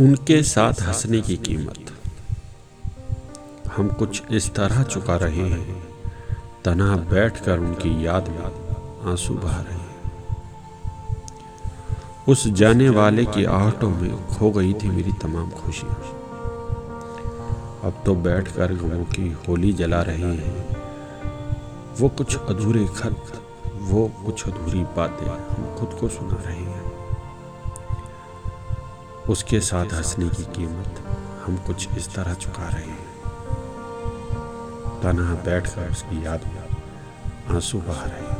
उनके साथ हंसने की कीमत। हम कुछ इस तरह चुका रहे हैं। तना बैठकर उनकी याद में आँसू बहा रहे हैं। उस जाने वाले की आहटों में खो गई थी मेरी तमाम खुशी। अब तो बैठकर गमों की होली जला रहे हैं। वो कुछ अधूरे खत, वो कुछ अधूरी बातें हम खुद को सुना रहे हैं। उसके साथ हंसने की कीमत हम कुछ इस तरह चुका रहे हैं। तनहा बैठकर उसकी याद में आँसू बहा रहे हैं।